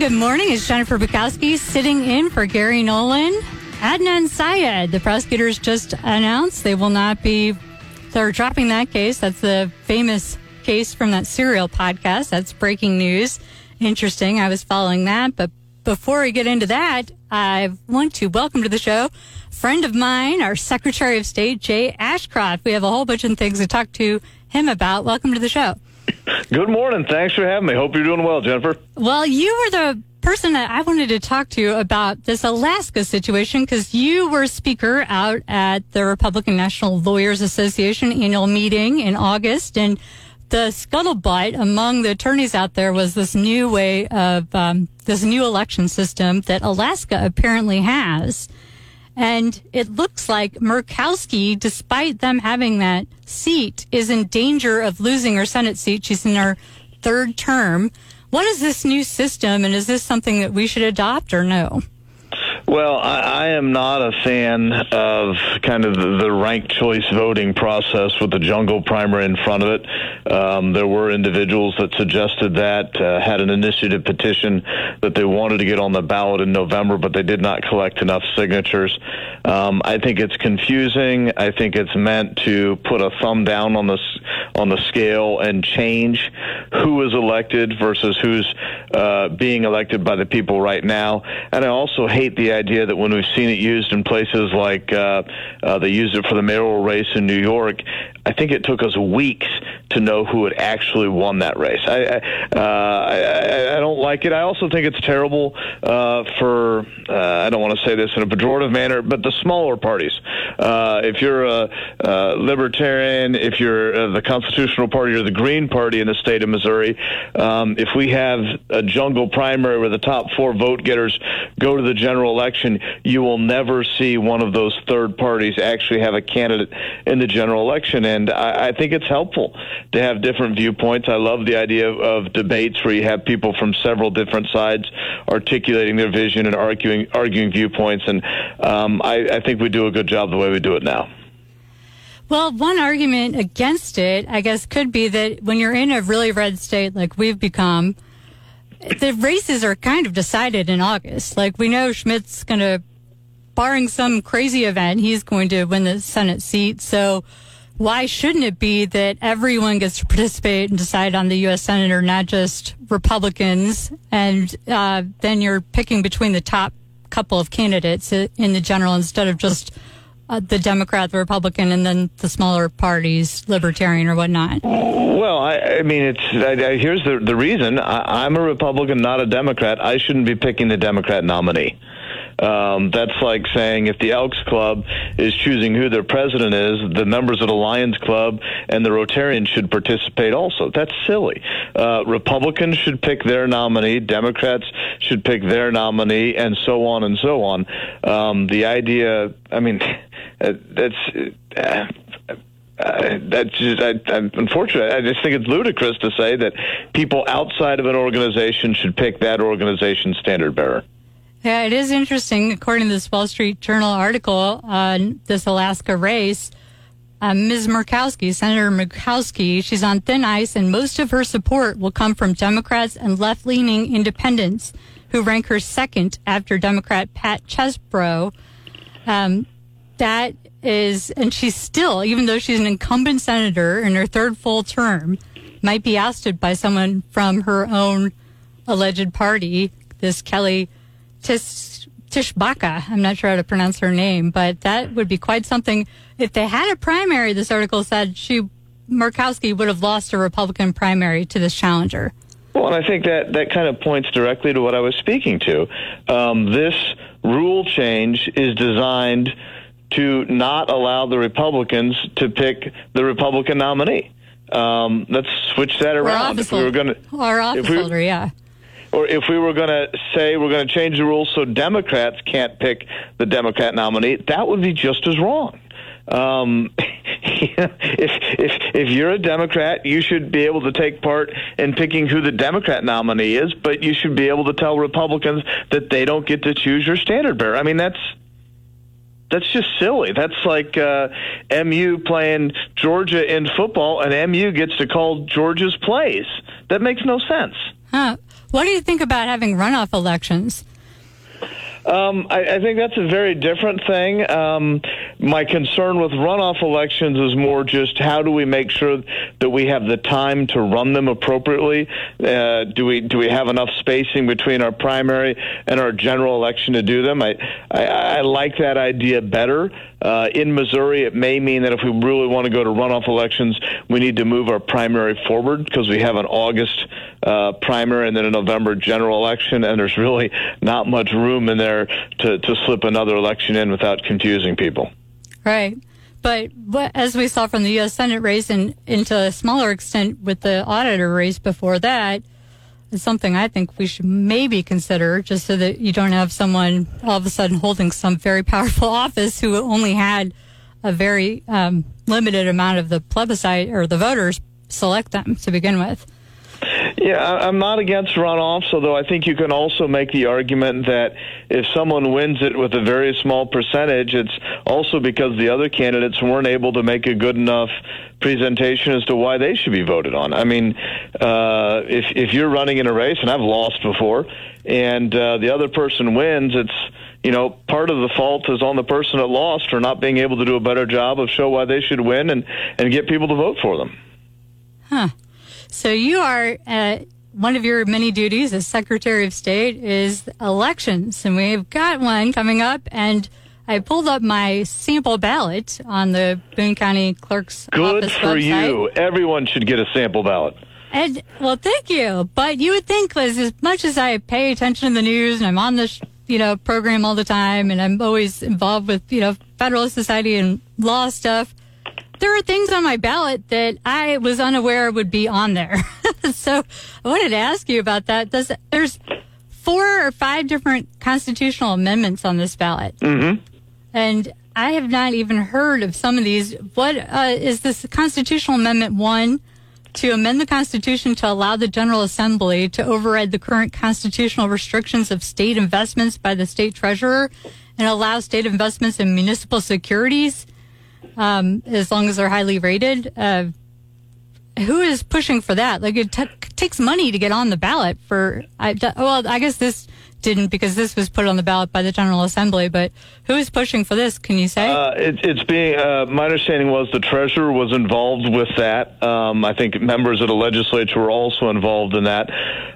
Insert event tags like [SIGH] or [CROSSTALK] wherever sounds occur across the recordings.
good morning. It's Jennifer Bukowski sitting in for Gary Nolan. Adnan Syed, the prosecutors just announced they will not be, they're dropping that case. That's the famous case from that serial podcast. That's breaking news. Interesting. I was following that. But before we get into that, I want to welcome to the show a friend of mine, our Secretary of State, Jay Ashcroft. We have a whole bunch of things to talk to him about. Welcome to the show. Good morning. Thanks for having me. Hope you're doing well, Jennifer. Well, you were the person that I wanted to talk to about this Alaska situation because you were speaker out at the Republican National Lawyers Association annual meeting in August. And the scuttlebutt among the attorneys out there was this new way of um, this new election system that Alaska apparently has. And it looks like Murkowski, despite them having that seat, is in danger of losing her Senate seat. She's in her third term. What is this new system, and is this something that we should adopt or no? Well, I, I am not a fan of kind of the, the ranked choice voting process with the jungle primary in front of it. Um, there were individuals that suggested that, uh, had an initiative petition that they wanted to get on the ballot in November, but they did not collect enough signatures. Um, I think it's confusing. I think it's meant to put a thumb down on the on the scale and change who is elected versus who's uh, being elected by the people right now. And I also hate the idea that when we've seen it used in places like uh, uh, they used it for the mayoral race in New York, I think it took us weeks to know who had actually won that race. I I, uh, I, I don't like it. I also think it's terrible uh, for uh, I don't want to say this in a pejorative manner, but the smaller parties. Uh, if you're a, a libertarian, if you're uh, the Constitutional Party or the Green Party in the state of Missouri, um, if we have a jungle primary where the top four vote getters go to the general election, you will never see one of those third parties actually have a candidate in the general election. And I, I think it's helpful to have different viewpoints. I love the idea of, of debates where you have people from several different sides articulating their vision and arguing arguing viewpoints. And um, I, I think we do a good job the way we do it now. Well, one argument against it, I guess, could be that when you're in a really red state like we've become, the races are kind of decided in August. Like we know Schmitt's going to, barring some crazy event, he's going to win the Senate seat. So why shouldn't it be that everyone gets to participate and decide on the U.S. Senator, not just Republicans? And uh, then you're picking between the top couple of candidates in the general instead of just uh, the Democrat, the Republican, and then the smaller parties, Libertarian or whatnot? Well, I, I mean, it's I, I, here's the the reason. I, I'm a Republican, not a Democrat. I shouldn't be picking the Democrat nominee. Um, that's like saying if the Elks Club is choosing who their president is, the members of the Lions Club and the Rotarians should participate also. That's silly. Uh, Republicans should pick their nominee, Democrats should pick their nominee, and so on and so on. Um, the idea, I mean, [LAUGHS] that's. Uh, uh, that's just, I, I'm unfortunate. I just think it's ludicrous to say that people outside of an organization should pick that organization's standard bearer. Yeah, it is interesting. According to this Wall Street Journal article on this Alaska race, uh, Ms. Murkowski, Senator Murkowski, she's on thin ice, and most of her support will come from Democrats and left leaning independents who rank her second after Democrat Pat Chesbro. Um, that is, and she's still, even though she's an incumbent senator in her third full term, might be ousted by someone from her own alleged party, this Kelly Tish, Tishbaka. I'm not sure how to pronounce her name, but that would be quite something. If they had a primary, this article said she Murkowski would have lost a Republican primary to this challenger. Well, and I think that that kind of points directly to what I was speaking to. Um, this rule change is designed to not allow the Republicans to pick the Republican nominee. Um, let's switch that around. If we were going to, our office we, holder, yeah or if we were going to say we're going to change the rules so Democrats can't pick the Democrat nominee, that would be just as wrong. Um, [LAUGHS] if if if you're a Democrat, you should be able to take part in picking who the Democrat nominee is, but you should be able to tell Republicans that they don't get to choose your standard bearer. I mean, that's that's just silly. That's like uh, MU playing Georgia in football, and MU gets to call Georgia's plays. That makes no sense. Huh. What do you think about having runoff elections? Um, I, I, think that's a very different thing. Um, my concern with runoff elections is more just how do we make sure that we have the time to run them appropriately? Uh, do we do we have enough spacing between our primary and our general election to do them? I I, I like that idea better. Uh, in Missouri, it may mean that if we really want to go to runoff elections, we need to move our primary forward because we have an August uh, primary and then a November general election, and there's really not much room in there to, to slip another election in without confusing people. Right. But, but as we saw from the U.S. Senate race and into a smaller extent with the auditor race before that, is something I think we should maybe consider just so that you don't have someone all of a sudden holding some very powerful [LAUGHS] office who only had a very um, limited amount of the plebiscite or the voters select them to begin with. Yeah, I'm not against runoffs, although I think you can also make the argument that if someone wins it with a very small percentage, it's also because the other candidates weren't able to make a good enough presentation as to why they should be voted on. I mean, uh, if if you're running in a race, and I've lost before, and uh, the other person wins, it's you know part of the fault is on the person that lost for not being able to do a better job of show why they should win and and get people to vote for them. Huh. So you are uh, one of your many duties as Secretary of State is elections, and we've got one coming up. And I pulled up my sample ballot on the Boone County Clerk's Good Office for website. you. Everyone should get a sample ballot. And well, thank you. But you would think, Liz, as much as I pay attention to the news and I'm on this, you know, program all the time, and I'm always involved with, you know, Federalist Society and law stuff there are things on my ballot that I was unaware would be on there. [LAUGHS] so I wanted to ask you about that. Does there's four or five different constitutional amendments on this ballot, mm-hmm. and I have not even heard of some of these. What uh, is this Constitutional Amendment one? To amend the Constitution to allow the General Assembly to override the current constitutional restrictions of state investments by the state treasurer and allow state investments in municipal securities um, as long as they're highly rated. Uh, who is pushing for that? Like it t- takes money to get on the ballot for. I, well, I guess this didn't because this was put on the ballot by the General Assembly. But who is pushing for this? Can you say? Uh, it, it's being. Uh, my understanding was the treasurer was involved with that. Um, I think members of the legislature were also involved in that.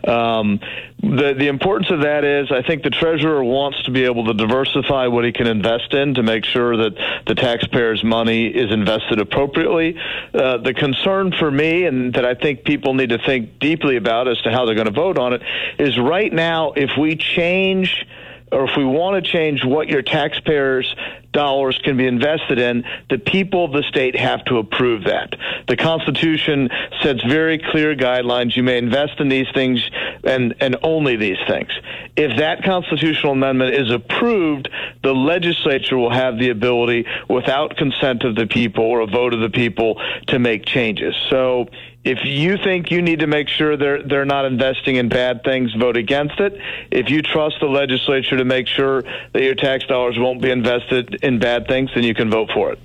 Um, the the importance of that is I think the treasurer wants to be able to diversify what he can invest in to make sure that the taxpayers' money is invested appropriately. Uh, the concern for me and that I think people need to think deeply about as to how they're going to vote on it is right now if we change or if we want to change what your taxpayers' dollars can be invested in, the people of the state have to approve that. The Constitution sets very clear guidelines. You may invest in these things and, and only these things. If that constitutional amendment is approved, the legislature will have the ability, without consent of the people or a vote of the people, to make changes. So if you think you need to make sure they're they're not investing in bad things, vote against it. If you trust the legislature to make sure that your tax dollars won't be invested in bad things, then you can vote for it.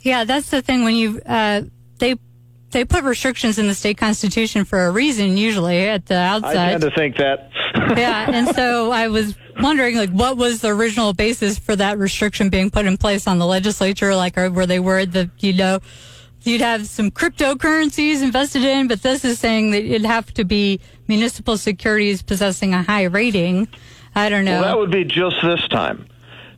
Yeah, that's the thing. When you uh, they they put restrictions in the state constitution for a reason, usually at the outset. I tend to think that. [LAUGHS] yeah, and so I was wondering, like, what was the original basis for that restriction being put in place on the legislature? Like, or were they worried that you know? you'd have some cryptocurrencies invested in, but this is saying that it'd have to be municipal securities possessing a high rating. I don't know. Well, that would be just this time.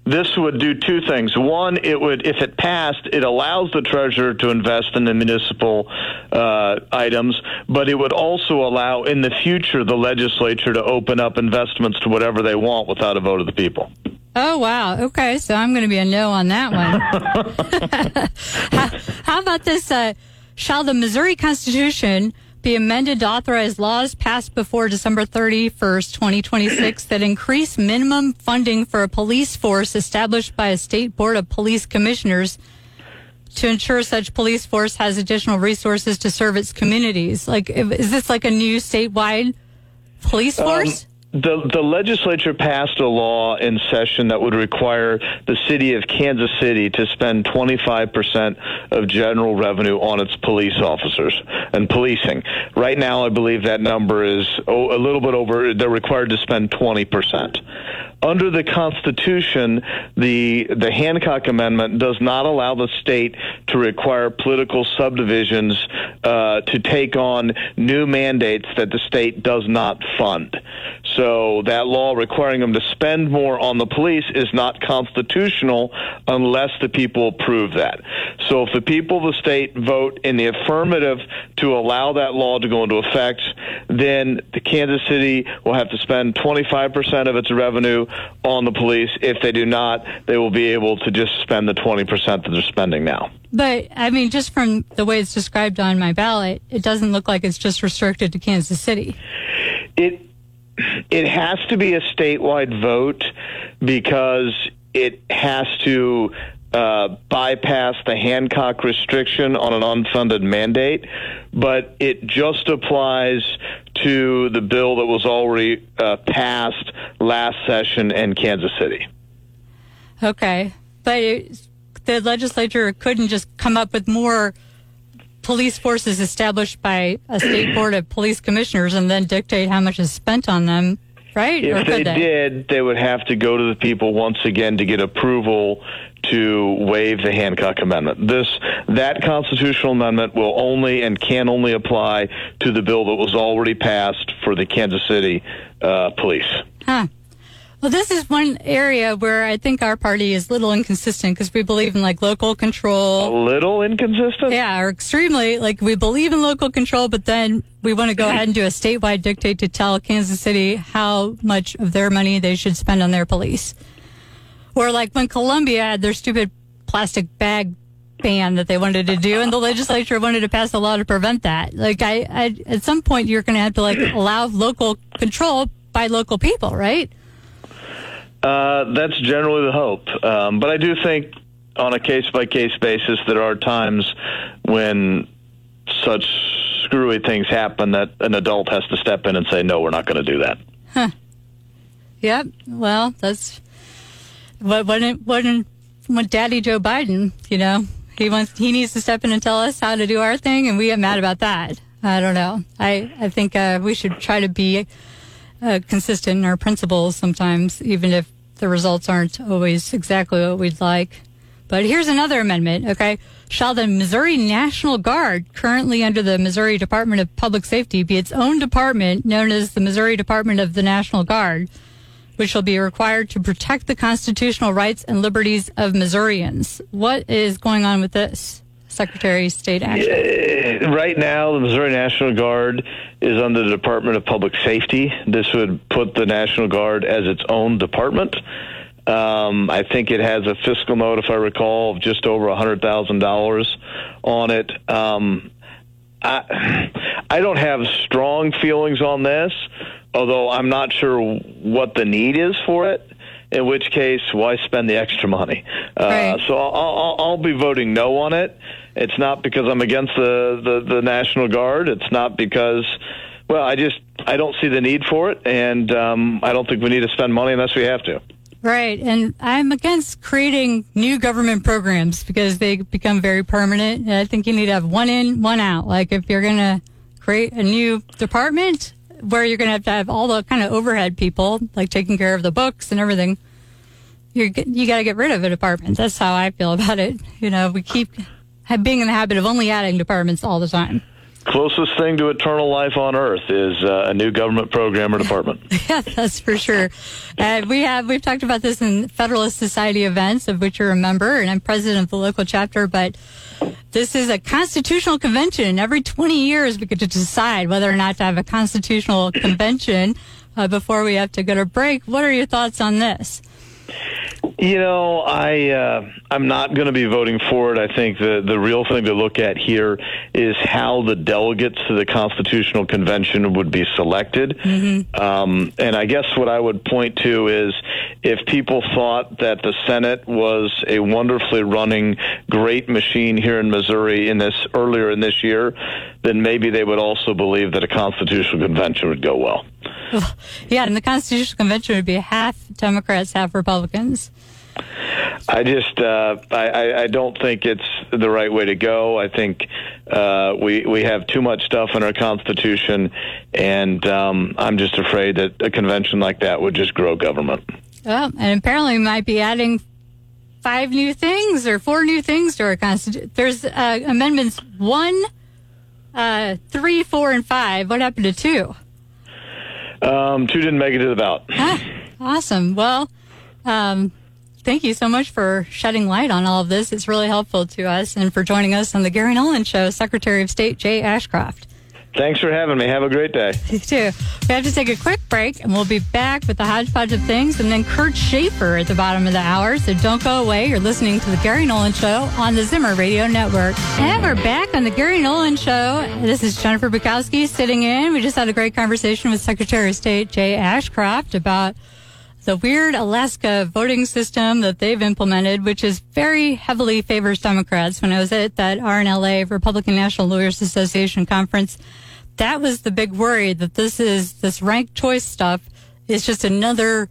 This would do two things. One, it would, if it passed, it allows the treasurer to invest in the municipal uh, items, but it would also allow in the future the legislature to open up investments to whatever they want without a vote of the people. Oh wow. Okay, so I'm going to be a no on that one. [LAUGHS] [LAUGHS] how, how, about this? Uh, shall the Missouri Constitution be amended to authorize laws passed before December 31st, 2026, that increase minimum funding for a police force established by a state board of police commissioners? To ensure such police force has additional resources to serve its communities, like is this like a new statewide police um, force? Um, the the legislature passed a law in session that would require the city of Kansas City to spend 25% of general revenue on its police officers and policing. Right now, I believe that number is a little bit over. They're required to spend 20% under the Constitution, the the Hancock Amendment does not allow the state to require political subdivisions uh, to take on new mandates that the state does not fund. So that law requiring them to spend more on the police is not constitutional unless the people approve that. So if the people of the state vote in the affirmative to allow that law to go into effect, then the Kansas City will have to spend 25% of its revenue on the police. If they do not, they will be able to just spend the 20% that they're spending now. But I mean, just from the way it's described on my ballot, it doesn't look like it's just restricted to Kansas City. It it has to be a statewide vote because it has to uh, bypass the Hancock restriction on an unfunded mandate, but it just applies to the bill that was already uh, passed last session in Kansas City. Okay, but the legislature couldn't just come up with more police forces established by a state board of police commissioners and then dictate how much is spent on them right? If they, they, did, they would have to go to the people once again to get approval to waive the Hancock Amendment. This that constitutional amendment will only and can only apply to the bill that was already passed for the Kansas City uh, police. Huh. Well, this is one area where I think our party is a little inconsistent because we believe in like local control. A little inconsistent? Yeah, or extremely. Like we believe in local control, but then we want to go ahead and do a statewide dictate to tell Kansas City how much of their money they should spend on their police. Or like when Columbia had their stupid plastic bag ban that they wanted to do, and the legislature wanted to pass a law to prevent that. Like, I, I at some point, you're going to have to like allow local control by local people, right? Uh, that's generally the hope, um, but I do think on a case by case basis there are times when such screwy things happen that an adult has to step in and say, "No, we're not going to do that." Huh. Yep. Well, that's what when when Daddy Joe Biden, you know, he wants he needs to step in and tell us how to do our thing, and we get mad about that. I don't know. I I think uh, we should try to be uh, consistent in our principles sometimes, even if the results aren't always exactly what we'd like. But here's another amendment, okay? Shall the Missouri National Guard, currently under the Missouri Department of Public Safety, be its own department known as the Missouri Department of the National Guard? which shall be required to protect the constitutional rights and liberties of Missourians. What is going on with this? Secretary of State action? Right now, the Missouri National Guard is under the Department of Public Safety. This would put the National Guard as its own department. Um, I think it has a fiscal note, if I recall, of just over $100,000 on it. Um, I, I don't have strong feelings on this although I'm not sure what the need is for it. In which case, why spend the extra money? Uh, right. So I'll, I'll, I'll, be voting no on it. It's not because I'm against the, the, the National Guard. It's not because, well, I just I don't see the need for it, and um, I don't think we need to spend money unless we have to. Right, and I'm against creating new government programs because they become very permanent. And I think you need to have one in, one out. Like if you're going to create a new department, where you're going to have to have all the kind of overhead people, like taking care of the books and everything. You're, you got to get rid of a department. That's how I feel about it. You know, we keep being in the habit of only adding departments all the time. Closest thing to eternal life on earth is uh, a new government program or department. [LAUGHS] yeah, that's for sure. And we have we've talked about this in Federalist Society events, of which you're a member, and I'm president of the local chapter. But this is a constitutional convention. Every 20 years, we get to decide whether or not to have a constitutional convention uh, before we have to go to break. What are your thoughts on this? You know, I uh, I'm not going to be voting for it. I think the the real thing to look at here is how the delegates to the Constitutional Convention would be selected. Mm-hmm. Um, and I guess what I would point to is if people thought that the Senate was a wonderfully running great machine here in Missouri in this earlier in this year, then maybe they would also believe that a constitutional convention would go well. Yeah, and the Constitutional Convention would be half Democrats, half Republicans. I just uh, I, I don't think it's the right way to go. I think uh, we we have too much stuff in our Constitution, and um, I'm just afraid that a convention like that would just grow government. Well, and apparently we might be adding five new things or four new things to our Constitution. There's uh, amendments one, uh, three, four, and five. What happened to two? Um, two didn't make it to the ballot. Ah, awesome. Well, um, thank you so much for shedding light on all of this. It's really helpful to us and for joining us on the Gary Nolan Show, Secretary of State Jay Ashcroft. Thanks for having me. Have a great day. You too. We have to take a quick break and we'll be back with the hodgepodge of things and then Kurt Schaefer at the bottom of the hour. So don't go away. You're listening to the Gary Nolan Show on the Zimmer Radio Network. And we're back on the Gary Nolan Show. This is Jennifer Bukowski sitting in. We just had a great conversation with Secretary of State Jay Ashcroft about the weird Alaska voting system that they've implemented, which is very heavily favors Democrats. When I was at that RNLA Republican National Lawyers Association conference, that was the big worry that this is this ranked choice stuff is just another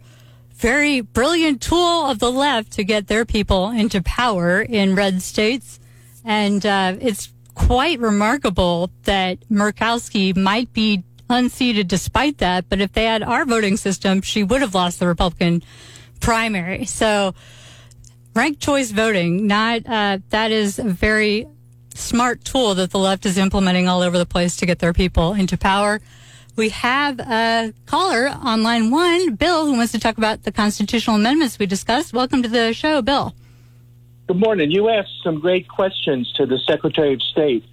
very brilliant tool of the left to get their people into power in red states. And uh, it's quite remarkable that Murkowski might be unseated despite that. But if they had our voting system, she would have lost the Republican primary. So ranked choice voting, not uh, that is a very smart tool that the left is implementing all over the place to get their people into power. We have a caller on line one, Bill, who wants to talk about the constitutional amendments we discussed. Welcome to the show, Bill. Good morning. You asked some great questions to the Secretary of State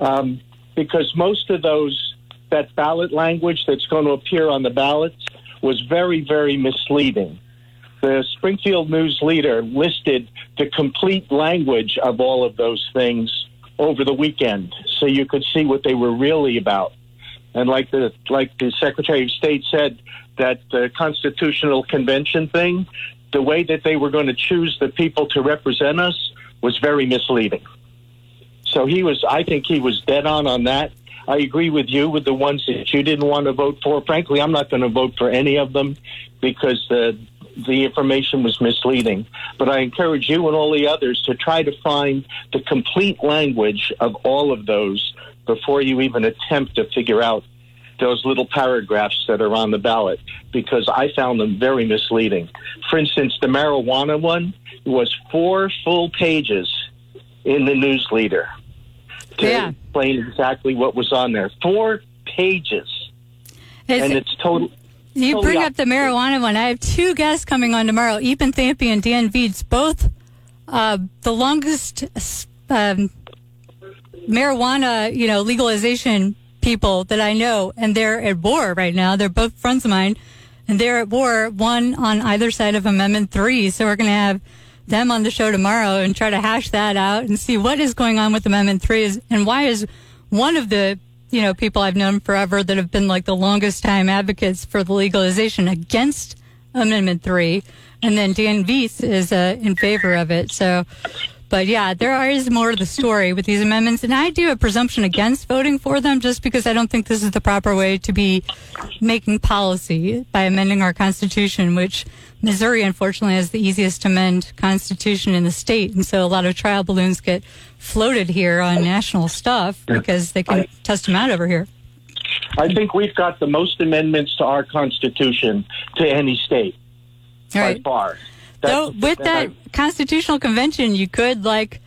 um, because most of those, that ballot language that's going to appear on the ballots was very, very misleading. The Springfield News Leader listed the complete language of all of those things over the weekend, so you could see what they were really about. And like the like the Secretary of State said, that the Constitutional Convention thing, the way that they were going to choose the people to represent us was very misleading. So he was, I think he was dead on on that. I agree with you with the ones that you didn't want to vote for. Frankly, I'm not going to vote for any of them because the the information was misleading. But I encourage you and all the others to try to find the complete language of all of those before you even attempt to figure out those little paragraphs that are on the ballot because I found them very misleading. For instance, the marijuana one was four full pages in the news leader Yeah. explain exactly what was on there. Four pages. Is and it- it's total. You totally bring up the marijuana one. I have two guests coming on tomorrow, Eapen Thampy and Dan Viets, both uh, the longest um, marijuana, you know, legalization people that I know, and they're at war right now. They're both friends of mine, and they're at war, one on either side of Amendment 3. So we're going to have them on the show tomorrow and try to hash that out and see what is going on with Amendment 3 is, and why is one of the you know, people I've known forever that have been like the longest time advocates for the legalization against Amendment 3. And then Dan Weiss is uh, in favor of it. So, but yeah, there is more to the story with these amendments. And I do a presumption against voting for them just because I don't think this is the proper way to be making policy by amending our Constitution, which Missouri, unfortunately, has the easiest to amend Constitution in the state. And so a lot of trial balloons get floated here on national stuff because they can I- test them out over here. I think we've got the most amendments to our Constitution to any state All by right. far. So with that I- constitutional convention, you could like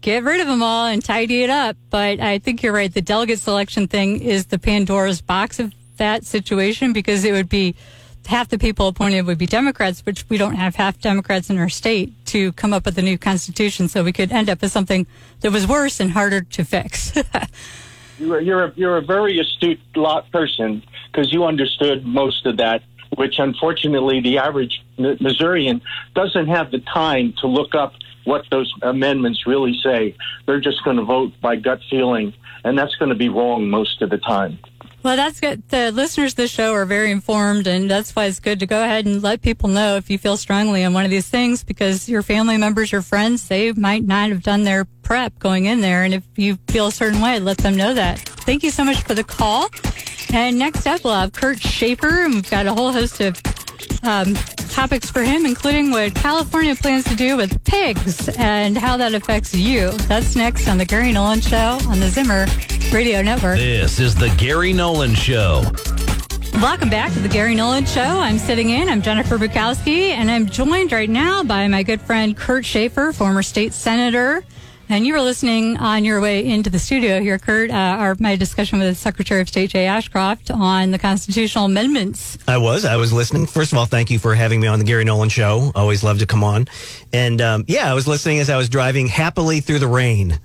get rid of them all and tidy it up. But I think you're right. The delegate selection thing is the Pandora's box of that situation because it would be half the people appointed would be Democrats, which we don't have half Democrats in our state to come up with a new constitution. So we could end up with something that was worse and harder to fix. [LAUGHS] You're you're a, you're a very astute lot person because you understood most of that, which unfortunately the average Missourian doesn't have the time to look up what those amendments really say. They're just going to vote by gut feeling, and that's going to be wrong most of the time. Well, that's good. The listeners of the show are very informed, and that's why it's good to go ahead and let people know if you feel strongly on one of these things because your family members, your friends, they might not have done their prep going in there. And if you feel a certain way, let them know that. Thank you so much for the call. And next up, we'll have Kurt Schaefer, and we've got a whole host of um, topics for him, including what California plans to do with pigs and how that affects you. That's next on The Gary Nolan Show on the Zimmer Radio Network. This is The Gary Nolan Show. Welcome back to The Gary Nolan Show. I'm sitting in, I'm Jennifer Bukowski, and I'm joined right now by my good friend Kurt Schaefer, former state senator. And you were listening on your way into the studio here, Kurt, uh, our, my discussion with Secretary of State Jay Ashcroft on the constitutional amendments. I was. I was listening. First of all, thank you for having me on the Gary Nolan Show. Always love to come on. And um, yeah, I was listening as I was driving happily through the rain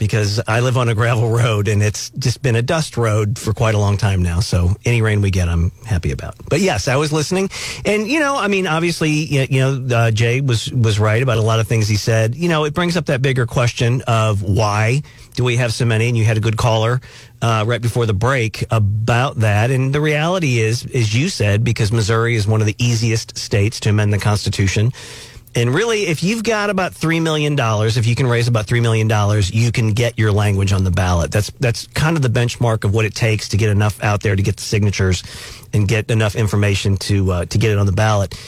because I live on a gravel road and it's just been a dust road for quite a long time now. So any rain we get, I'm happy about. But yes, I was listening, and you know, I mean, obviously, you know, uh, Jay was was right about a lot of things he said. You know, it brings up that bigger question of why do we have so many? And you had a good caller uh, right before the break about that. And the reality is, as you said, because Missouri is one of the easiest states to amend the Constitution. And really, if you've got about three million dollars, if you can raise about three million dollars, you can get your language on the ballot. That's that's kind of the benchmark of what it takes to get enough out there to get the signatures and get enough information to uh, to get it on the ballot.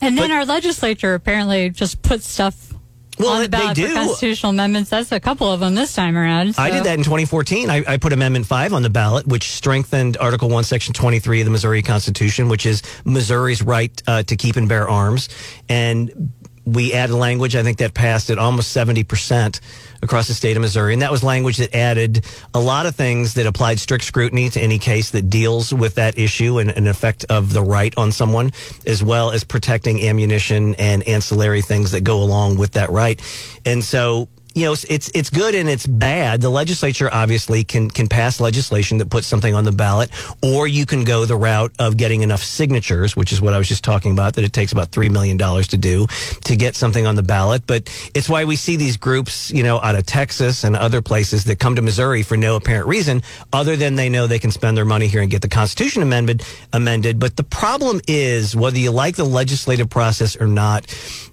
And then but, our legislature apparently just put stuff well, on the ballot for constitutional amendments. That's a couple of them this time around. So. I did that in 2014. I, I, put Amendment 5 on the ballot, which strengthened Article 1, Section 23 of the Missouri Constitution, which is Missouri's right uh, to keep and bear arms. And we added language, I think that passed at almost 70% across the state of Missouri. And that was language that added a lot of things that applied strict scrutiny to any case that deals with that issue and an effect of the right on someone, as well as protecting ammunition and ancillary things that go along with that right. And so you know, it's it's good and it's bad. The legislature obviously can can pass legislation that puts something on the ballot, or you can go the route of getting enough signatures, which is what I was just talking about. That it takes about three million dollars to do to get something on the ballot. But it's why we see these groups, you know, out of Texas and other places that come to Missouri for no apparent reason, other than they know they can spend their money here and get the Constitution amended. Amended. But the problem is whether you like the legislative process or not,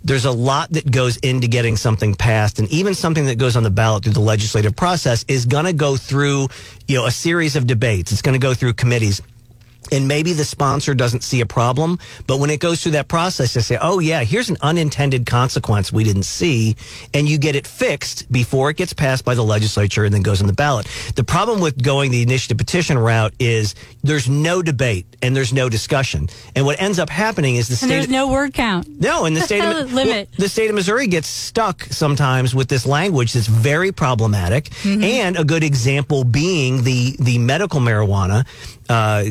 there's a lot that goes into getting something passed, and even some something that goes on the ballot through the legislative process is going to go through, you know, a series of debates. It's going to go through committees and maybe the sponsor doesn't see a problem, but when it goes through that process, they say, oh, yeah, here's an unintended consequence we didn't see, and you get it fixed before it gets passed by the legislature and then goes on the ballot. The problem with going the initiative petition route is there's no debate and there's no discussion. And what ends up happening is the state. And there's no word count. No, and the state of [LAUGHS] limit. Well, the state of Missouri gets stuck sometimes with this language that's very problematic. Mm-hmm. And a good example being the the medical marijuana uh,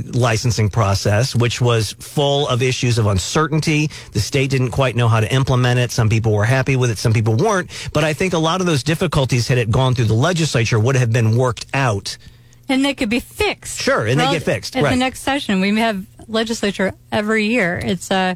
licensing process, which was full of issues of uncertainty. The state didn't quite know how to implement it. Some people were happy with it, some people weren't. But I think a lot of those difficulties, had it gone through the legislature, would have been worked out. And they could be fixed. Sure, and well, they get fixed. At right. the next session, we have legislature every year. It's a, uh,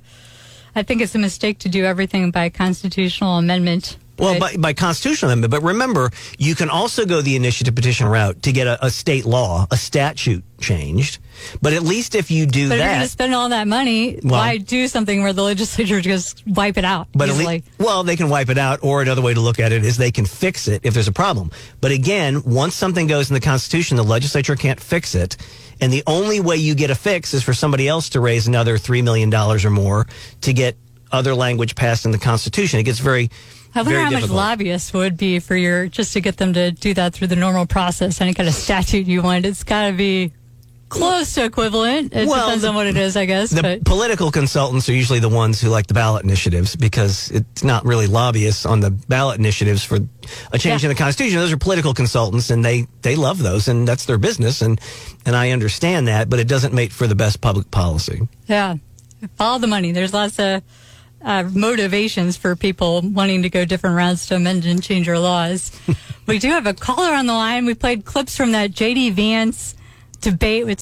I think it's a mistake to do everything by constitutional amendment. Well, by, by constitutional amendment, but remember, you can also go the initiative petition route to get a, a state law, a statute changed. But at least if you do but that, if you're going to spend all that money, well, why do something where the legislature just wipe it out? But easily? Least, well, they can wipe it out, or another way to look at it is they can fix it if there's a problem. But again, once something goes in the Constitution, the legislature can't fix it. And the only way you get a fix is for somebody else to raise another $3 million or more to get other language passed in the Constitution. It gets very I wonder Very how difficult. much lobbyists would be for your just to get them to do that through the normal process. Any kind of statute you want, it's got to be close to equivalent. It well, depends on what it is, I guess. The but. political consultants are usually the ones who like the ballot initiatives because it's not really lobbyists on the ballot initiatives for a change yeah. in the Constitution. Those are political consultants, and they they love those, and that's their business, and and I understand that, but it doesn't make for the best public policy. Yeah, follow the money. There's lots of uh, motivations for people wanting to go different routes to amend and change our laws. [LAUGHS] we do have a caller on the line. We played clips from that J.D. Vance debate with